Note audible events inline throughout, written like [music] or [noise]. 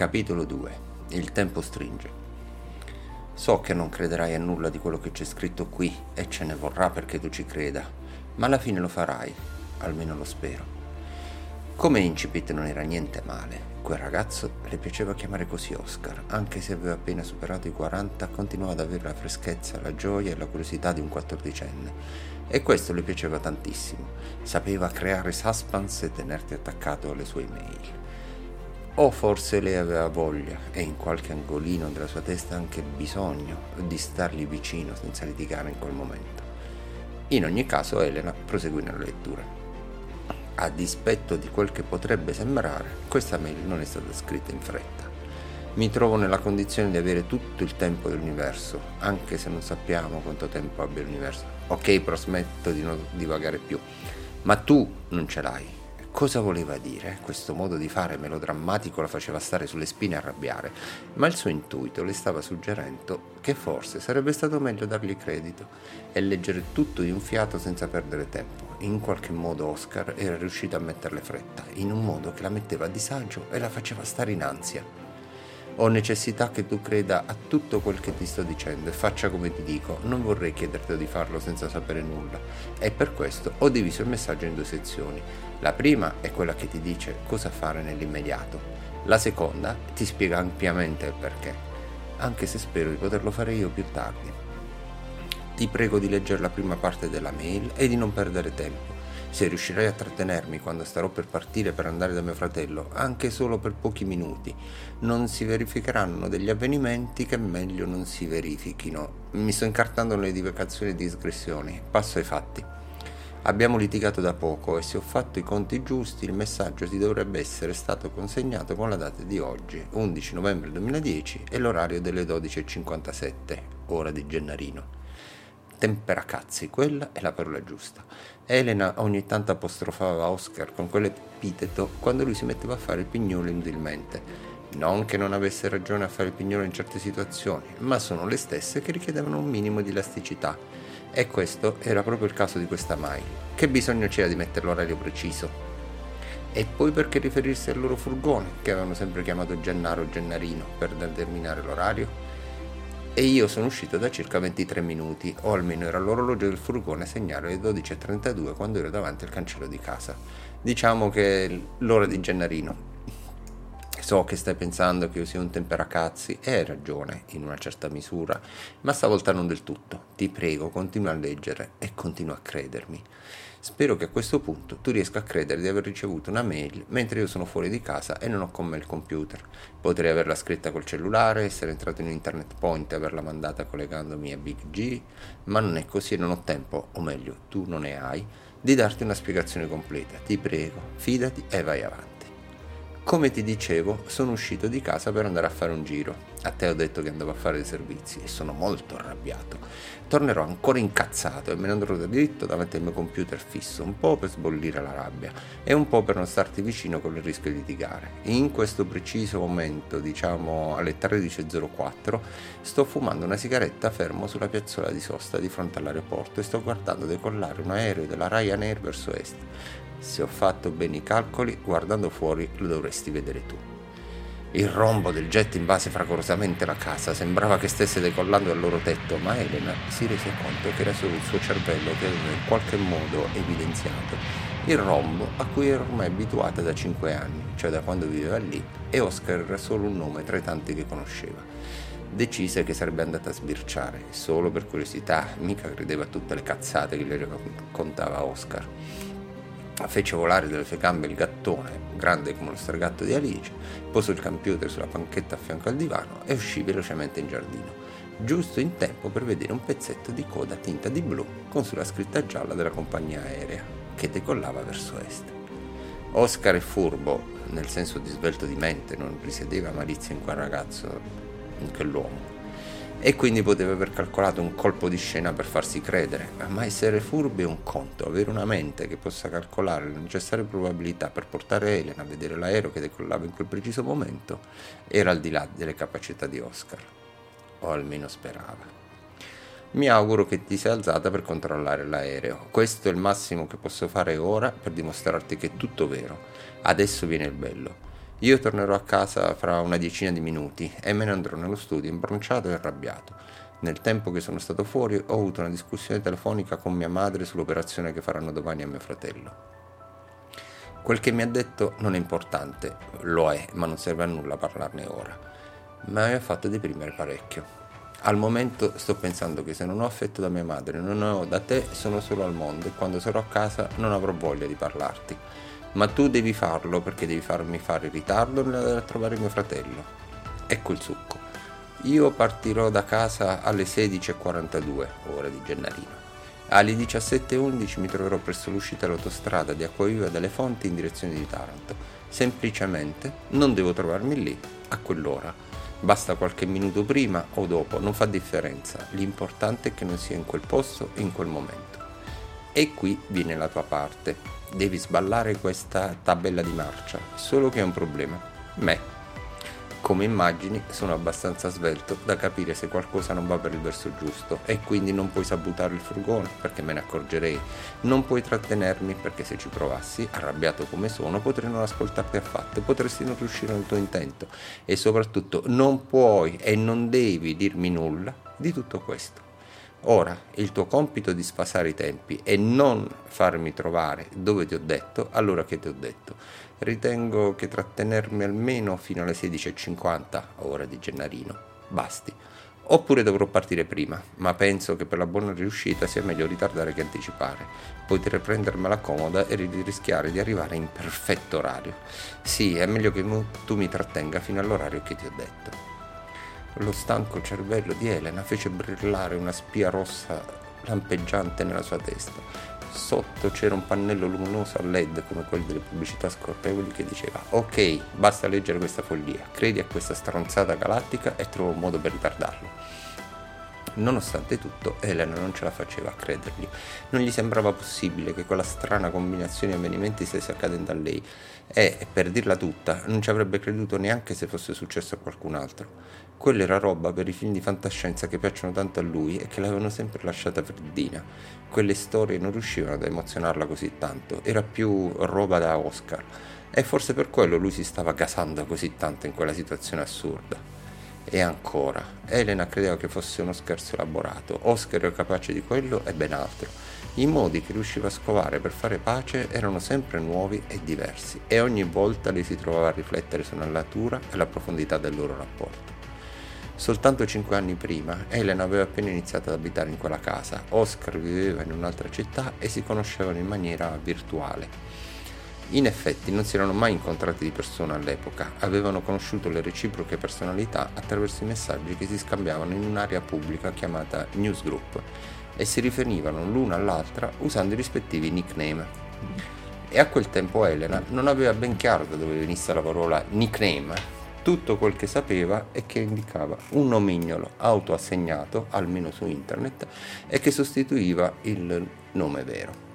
Capitolo 2 Il tempo stringe. So che non crederai a nulla di quello che c'è scritto qui e ce ne vorrà perché tu ci creda, ma alla fine lo farai, almeno lo spero. Come incipit non era niente male. Quel ragazzo le piaceva chiamare così Oscar, anche se aveva appena superato i 40, continuava ad avere la freschezza, la gioia e la curiosità di un quattordicenne. E questo le piaceva tantissimo. Sapeva creare suspense e tenerti attaccato alle sue email. O forse lei aveva voglia e in qualche angolino della sua testa anche bisogno di stargli vicino senza litigare in quel momento. In ogni caso Elena proseguì nella lettura. A dispetto di quel che potrebbe sembrare, questa mail non è stata scritta in fretta. Mi trovo nella condizione di avere tutto il tempo dell'universo, anche se non sappiamo quanto tempo abbia l'universo. Ok, prosmetto di non divagare più, ma tu non ce l'hai Cosa voleva dire? Questo modo di fare melodrammatico la faceva stare sulle spine e arrabbiare, ma il suo intuito le stava suggerendo che forse sarebbe stato meglio dargli credito e leggere tutto di un fiato senza perdere tempo. In qualche modo Oscar era riuscito a metterle fretta, in un modo che la metteva a disagio e la faceva stare in ansia. Ho necessità che tu creda a tutto quel che ti sto dicendo e faccia come ti dico. Non vorrei chiederti di farlo senza sapere nulla. E per questo ho diviso il messaggio in due sezioni. La prima è quella che ti dice cosa fare nell'immediato. La seconda ti spiega ampiamente il perché, anche se spero di poterlo fare io più tardi. Ti prego di leggere la prima parte della mail e di non perdere tempo. Se riuscirai a trattenermi quando starò per partire per andare da mio fratello, anche solo per pochi minuti, non si verificheranno degli avvenimenti che meglio non si verifichino. Mi sto incartando nelle divagazioni e digressioni. Passo ai fatti. Abbiamo litigato da poco e se ho fatto i conti giusti il messaggio ti dovrebbe essere stato consegnato con la data di oggi, 11 novembre 2010 e l'orario delle 12.57, ora di Gennarino. Temperacazzi, quella è la parola giusta. Elena ogni tanto apostrofava Oscar con quell'epiteto quando lui si metteva a fare il pignolo inutilmente. Non che non avesse ragione a fare il pignolo in certe situazioni, ma sono le stesse che richiedevano un minimo di elasticità e questo era proprio il caso di questa Mai. Che bisogno c'era di mettere l'orario preciso? E poi perché riferirsi al loro furgone, che avevano sempre chiamato Gennaro Gennarino, per determinare l'orario? E io sono uscito da circa 23 minuti, o almeno era l'orologio del furgone a segnare le 12.32 quando ero davanti al cancello di casa. Diciamo che l'ora di Gennarino. So che stai pensando che io sia un temperacazzi e hai ragione, in una certa misura, ma stavolta non del tutto. Ti prego, continua a leggere e continua a credermi. Spero che a questo punto tu riesca a credere di aver ricevuto una mail mentre io sono fuori di casa e non ho con me il computer. Potrei averla scritta col cellulare, essere entrato in un internet point e averla mandata collegandomi a Big G, ma non è così e non ho tempo, o meglio, tu non ne hai, di darti una spiegazione completa. Ti prego, fidati e vai avanti. Come ti dicevo, sono uscito di casa per andare a fare un giro. A te ho detto che andavo a fare dei servizi e sono molto arrabbiato. Tornerò ancora incazzato e me ne andrò da diritto davanti al mio computer fisso, un po' per sbollire la rabbia e un po' per non starti vicino con il rischio di litigare. In questo preciso momento, diciamo alle 13.04, sto fumando una sigaretta fermo sulla piazzola di sosta di fronte all'aeroporto e sto guardando decollare un aereo della Ryanair verso est. Se ho fatto bene i calcoli, guardando fuori lo dovresti vedere tu. Il rombo del jet invase fragorosamente la casa, sembrava che stesse decollando dal loro tetto, ma Elena si rese conto che era solo il suo cervello che aveva in qualche modo evidenziato il rombo a cui era ormai abituata da cinque anni, cioè da quando viveva lì, e Oscar era solo un nome tra i tanti che conosceva. Decise che sarebbe andata a sbirciare, solo per curiosità, mica credeva a tutte le cazzate che le raccontava Oscar fece volare dalle sue gambe il gattone, grande come lo stragatto di Alice, posò il computer sulla panchetta a fianco al divano e uscì velocemente in giardino, giusto in tempo per vedere un pezzetto di coda tinta di blu con sulla scritta gialla della compagnia aerea, che decollava verso est. Oscar è furbo, nel senso di svelto di mente, non risiedeva malizia in quel ragazzo, in quell'uomo e quindi poteva aver calcolato un colpo di scena per farsi credere, ma essere furbi è un conto, avere una mente che possa calcolare le necessarie probabilità per portare Elena a vedere l'aereo che decollava in quel preciso momento era al di là delle capacità di Oscar, o almeno sperava. Mi auguro che ti sia alzata per controllare l'aereo. Questo è il massimo che posso fare ora per dimostrarti che è tutto vero. Adesso viene il bello. Io tornerò a casa fra una decina di minuti e me ne andrò nello studio imbronciato e arrabbiato. Nel tempo che sono stato fuori ho avuto una discussione telefonica con mia madre sull'operazione che faranno domani a mio fratello. Quel che mi ha detto non è importante, lo è, ma non serve a nulla parlarne ora. Ma mi ha fatto deprimere parecchio. Al momento sto pensando che se non ho affetto da mia madre, non ho da te, sono solo al mondo e quando sarò a casa non avrò voglia di parlarti. Ma tu devi farlo perché devi farmi fare ritardo nell'andare a trovare mio fratello. Ecco il succo. Io partirò da casa alle 16.42, ora di Gennarino. Alle 17.11 mi troverò presso l'uscita dell'autostrada di Acquaviva delle Fonti in direzione di Taranto. Semplicemente non devo trovarmi lì a quell'ora Basta qualche minuto prima o dopo, non fa differenza. L'importante è che non sia in quel posto in quel momento. E qui viene la tua parte. Devi sballare questa tabella di marcia, solo che è un problema. Me. Come immagini sono abbastanza svelto da capire se qualcosa non va per il verso giusto e quindi non puoi sabotare il furgone perché me ne accorgerei. Non puoi trattenermi perché se ci provassi, arrabbiato come sono, potrei non ascoltarti affatto potresti non riuscire nel tuo intento. E soprattutto non puoi e non devi dirmi nulla di tutto questo. Ora, il tuo compito è di sfasare i tempi e non farmi trovare dove ti ho detto, allora che ti ho detto. Ritengo che trattenermi almeno fino alle 16.50, ora di Gennarino, basti. Oppure dovrò partire prima, ma penso che per la buona riuscita sia meglio ritardare che anticipare. Potrei prendermela comoda e rischiare di arrivare in perfetto orario. Sì, è meglio che tu mi trattenga fino all'orario che ti ho detto. Lo stanco cervello di Elena fece brillare una spia rossa lampeggiante nella sua testa. Sotto c'era un pannello luminoso a LED come quelli delle pubblicità scorrevoli che diceva Ok, basta leggere questa follia, credi a questa stronzata galattica e trova un modo per ritardarlo. Nonostante tutto, Elena non ce la faceva a credergli. Non gli sembrava possibile che quella strana combinazione di avvenimenti stesse accadendo a lei e, per dirla tutta, non ci avrebbe creduto neanche se fosse successo a qualcun altro. Quella era roba per i film di fantascienza che piacciono tanto a lui e che l'avevano sempre lasciata freddina. Quelle storie non riuscivano ad emozionarla così tanto, era più roba da Oscar. E forse per quello lui si stava gasando così tanto in quella situazione assurda. E ancora, Elena credeva che fosse uno scherzo elaborato, Oscar era capace di quello e ben altro. I modi che riusciva a scovare per fare pace erano sempre nuovi e diversi, e ogni volta li si trovava a riflettere sulla natura e la profondità del loro rapporto. Soltanto cinque anni prima, Elena aveva appena iniziato ad abitare in quella casa, Oscar viveva in un'altra città e si conoscevano in maniera virtuale. In effetti non si erano mai incontrati di persona all'epoca, avevano conosciuto le reciproche personalità attraverso i messaggi che si scambiavano in un'area pubblica chiamata newsgroup e si riferivano l'una all'altra usando i rispettivi nickname. E a quel tempo Elena non aveva ben chiaro da dove venisse la parola nickname. Tutto quel che sapeva è che indicava un nomignolo autoassegnato, almeno su internet, e che sostituiva il nome vero.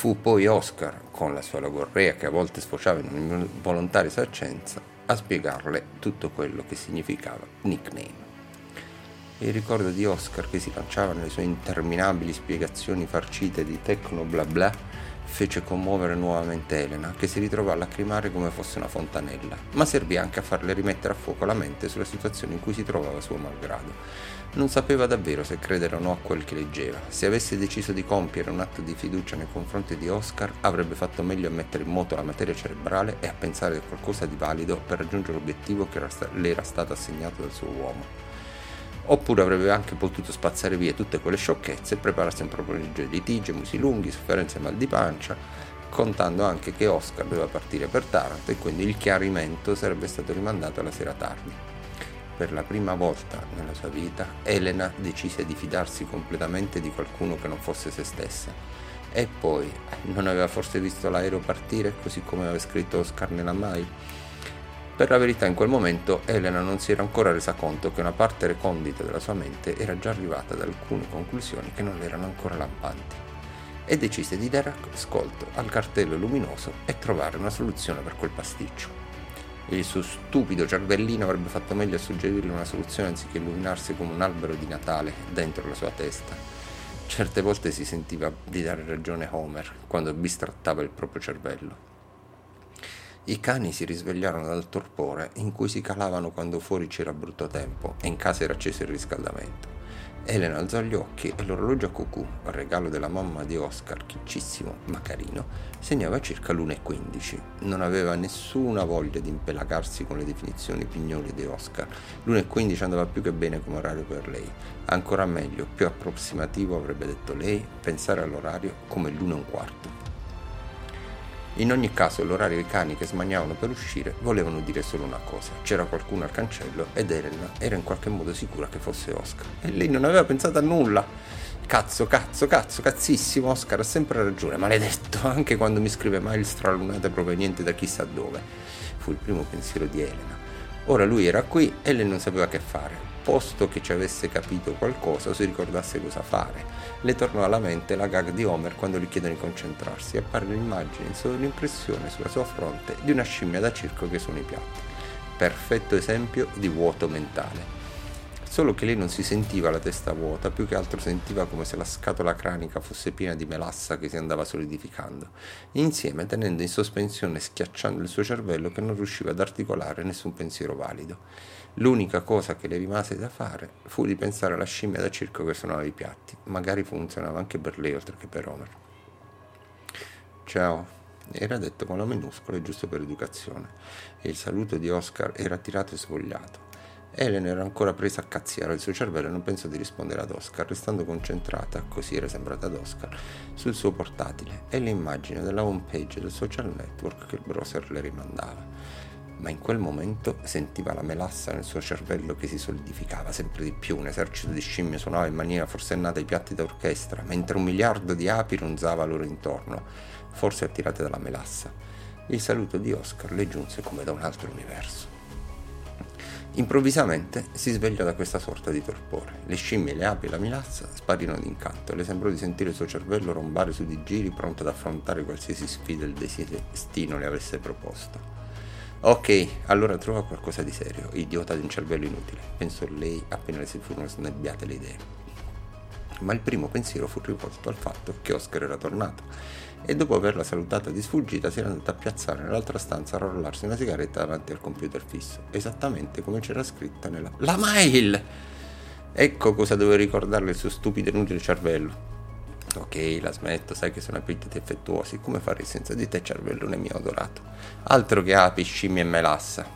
Fu poi Oscar, con la sua logorrea che a volte sfociava in un'involontaria saccenza, a spiegarle tutto quello che significava nickname. Il ricordo di Oscar che si lanciava nelle sue interminabili spiegazioni farcite di tecno bla bla fece commuovere nuovamente Elena, che si ritrovò a lacrimare come fosse una fontanella, ma servì anche a farle rimettere a fuoco la mente sulla situazione in cui si trovava suo malgrado. Non sapeva davvero se credere o no a quel che leggeva. Se avesse deciso di compiere un atto di fiducia nei confronti di Oscar, avrebbe fatto meglio a mettere in moto la materia cerebrale e a pensare a qualcosa di valido per raggiungere l'obiettivo che le era stato assegnato dal suo uomo oppure avrebbe anche potuto spazzare via tutte quelle sciocchezze e prepararsi un proprio litigio, musi lunghi, sofferenze e mal di pancia, contando anche che Oscar doveva partire per Taranto e quindi il chiarimento sarebbe stato rimandato alla sera tardi. Per la prima volta nella sua vita, Elena decise di fidarsi completamente di qualcuno che non fosse se stessa. E poi, non aveva forse visto l'aereo partire così come aveva scritto Oscar nella mail? Per la verità in quel momento Elena non si era ancora resa conto che una parte recondita della sua mente era già arrivata ad alcune conclusioni che non le erano ancora lampanti e decise di dare ascolto al cartello luminoso e trovare una soluzione per quel pasticcio. Il suo stupido cervellino avrebbe fatto meglio a suggerirle una soluzione anziché illuminarsi come un albero di Natale dentro la sua testa. Certe volte si sentiva di dare ragione Homer quando bistrattava il proprio cervello. I cani si risvegliarono dal torpore in cui si calavano quando fuori c'era brutto tempo e in casa era acceso il riscaldamento. Elena alzò gli occhi e l'orologio a cucù, regalo della mamma di Oscar, chiccissimo ma carino, segnava circa l'1.15. Non aveva nessuna voglia di impelagarsi con le definizioni pignoli di Oscar. L'1.15 andava più che bene come orario per lei. Ancora meglio, più approssimativo avrebbe detto lei, pensare all'orario come l'1.15. In ogni caso l'orario i cani che smaniavano per uscire volevano dire solo una cosa. C'era qualcuno al cancello ed Elena era in qualche modo sicura che fosse Oscar. E lei non aveva pensato a nulla. Cazzo, cazzo, cazzo, cazzissimo, Oscar ha sempre ragione, maledetto, [laughs] anche quando mi scrive mail stralunate provenienti da chissà dove. Fu il primo pensiero di Elena. Ora lui era qui e lei non sapeva che fare posto che ci avesse capito qualcosa o si ricordasse cosa fare. Le tornò alla mente la gag di Homer quando gli chiedono di concentrarsi e appare l'immagine in l'impressione sulla sua fronte di una scimmia da circo che suona i piatti. Perfetto esempio di vuoto mentale. Solo che lei non si sentiva la testa vuota, più che altro sentiva come se la scatola cranica fosse piena di melassa che si andava solidificando, insieme tenendo in sospensione e schiacciando il suo cervello che non riusciva ad articolare nessun pensiero valido. L'unica cosa che le rimase da fare fu di pensare alla scimmia da circo che suonava i piatti. Magari funzionava anche per lei oltre che per Homer. Ciao, era detto con la minuscola giusto per educazione, e il saluto di Oscar era tirato e svogliato. Helen era ancora presa a cazziare il suo cervello e non pensò di rispondere ad Oscar, restando concentrata, così era sembrata ad Oscar, sul suo portatile e l'immagine della home page del social network che il browser le rimandava ma in quel momento sentiva la melassa nel suo cervello che si solidificava sempre di più. Un esercito di scimmie suonava in maniera forsennata i piatti d'orchestra, mentre un miliardo di api ronzava loro intorno, forse attirate dalla melassa. Il saluto di Oscar le giunse come da un altro universo. Improvvisamente si svegliò da questa sorta di torpore. Le scimmie, le api e la melassa sparirono d'incanto le sembrò di sentire il suo cervello rombare su di giri pronto ad affrontare qualsiasi sfida il destino le avesse proposto. Ok, allora trova qualcosa di serio, idiota di un cervello inutile, pensò lei appena le si furono snebbiate le idee. Ma il primo pensiero fu rivolto al fatto che Oscar era tornato e dopo averla salutata di sfuggita si era andata a piazzare nell'altra stanza a rollarsi una sigaretta davanti al computer fisso, esattamente come c'era scritta nella... La mail! Ecco cosa doveva ricordarle il suo stupido e inutile cervello. Ok, la smetto, sai che sono epiteti effettuosi, come farei senza di te cervellone mio adorato? Altro che api, scimmie e melassa.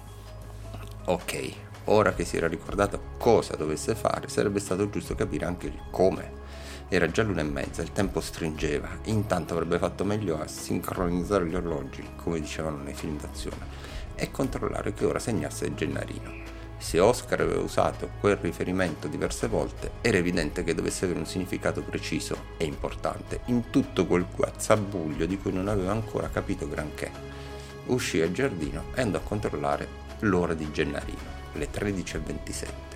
Ok, ora che si era ricordato cosa dovesse fare, sarebbe stato giusto capire anche il come. Era già l'una e mezza, il tempo stringeva, intanto avrebbe fatto meglio a sincronizzare gli orologi, come dicevano nei film d'azione, e controllare che ora segnasse Gennarino. Se Oscar aveva usato quel riferimento diverse volte, era evidente che dovesse avere un significato preciso e importante in tutto quel guazzabuglio di cui non aveva ancora capito granché. Uscì al giardino e andò a controllare l'ora di Gennarino, le 13.27.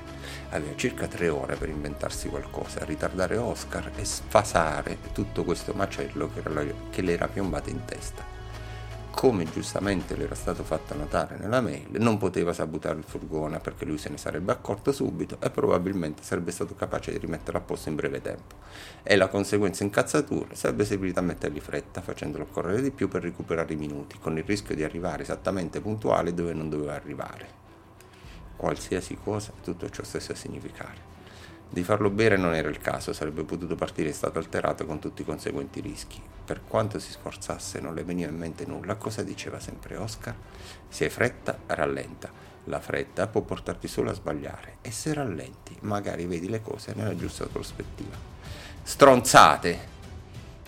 Aveva circa tre ore per inventarsi qualcosa, ritardare Oscar e sfasare tutto questo macello che, la, che le era piombato in testa come giustamente le era stato fatto notare nella mail, non poteva sabotare il furgone perché lui se ne sarebbe accorto subito e probabilmente sarebbe stato capace di rimetterlo a posto in breve tempo. E la conseguenza incazzatura sarebbe servita a mettergli fretta, facendolo correre di più per recuperare i minuti, con il rischio di arrivare esattamente puntuale dove non doveva arrivare. Qualsiasi cosa, tutto ciò stesse a significare. Di farlo bere non era il caso, sarebbe potuto partire in stato alterato con tutti i conseguenti rischi. Per quanto si sforzasse non le veniva in mente nulla. Cosa diceva sempre Oscar? Se hai fretta, rallenta. La fretta può portarti solo a sbagliare e se rallenti magari vedi le cose nella giusta prospettiva. Stronzate!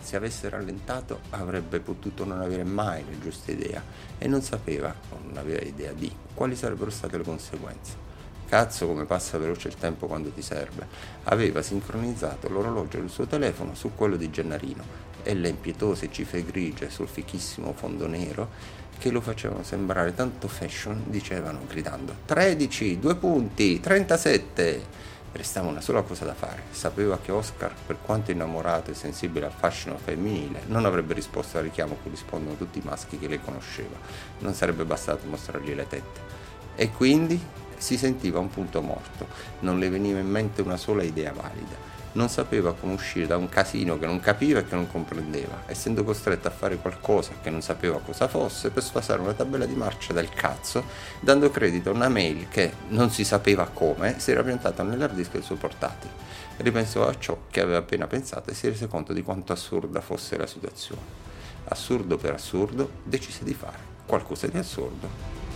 Se avesse rallentato avrebbe potuto non avere mai la giusta idea e non sapeva, o non aveva idea di, quali sarebbero state le conseguenze. Cazzo come passa veloce il tempo quando ti serve. Aveva sincronizzato l'orologio del suo telefono su quello di Gennarino e le impietose cifre grigie sul fichissimo fondo nero che lo facevano sembrare tanto fashion dicevano gridando 13, 2 punti, 37. Restava una sola cosa da fare. Sapeva che Oscar, per quanto innamorato e sensibile al fascino femminile, non avrebbe risposto al richiamo che rispondono tutti i maschi che lei conosceva. Non sarebbe bastato mostrargli le tette. E quindi si sentiva un punto morto, non le veniva in mente una sola idea valida. Non sapeva come uscire da un casino che non capiva e che non comprendeva, essendo costretto a fare qualcosa che non sapeva cosa fosse per sfasare una tabella di marcia del cazzo, dando credito a una mail che non si sapeva come si era piantata nell'hard disk del suo portatile. Ripensò a ciò che aveva appena pensato e si rese conto di quanto assurda fosse la situazione. Assurdo per assurdo, decise di fare qualcosa di assurdo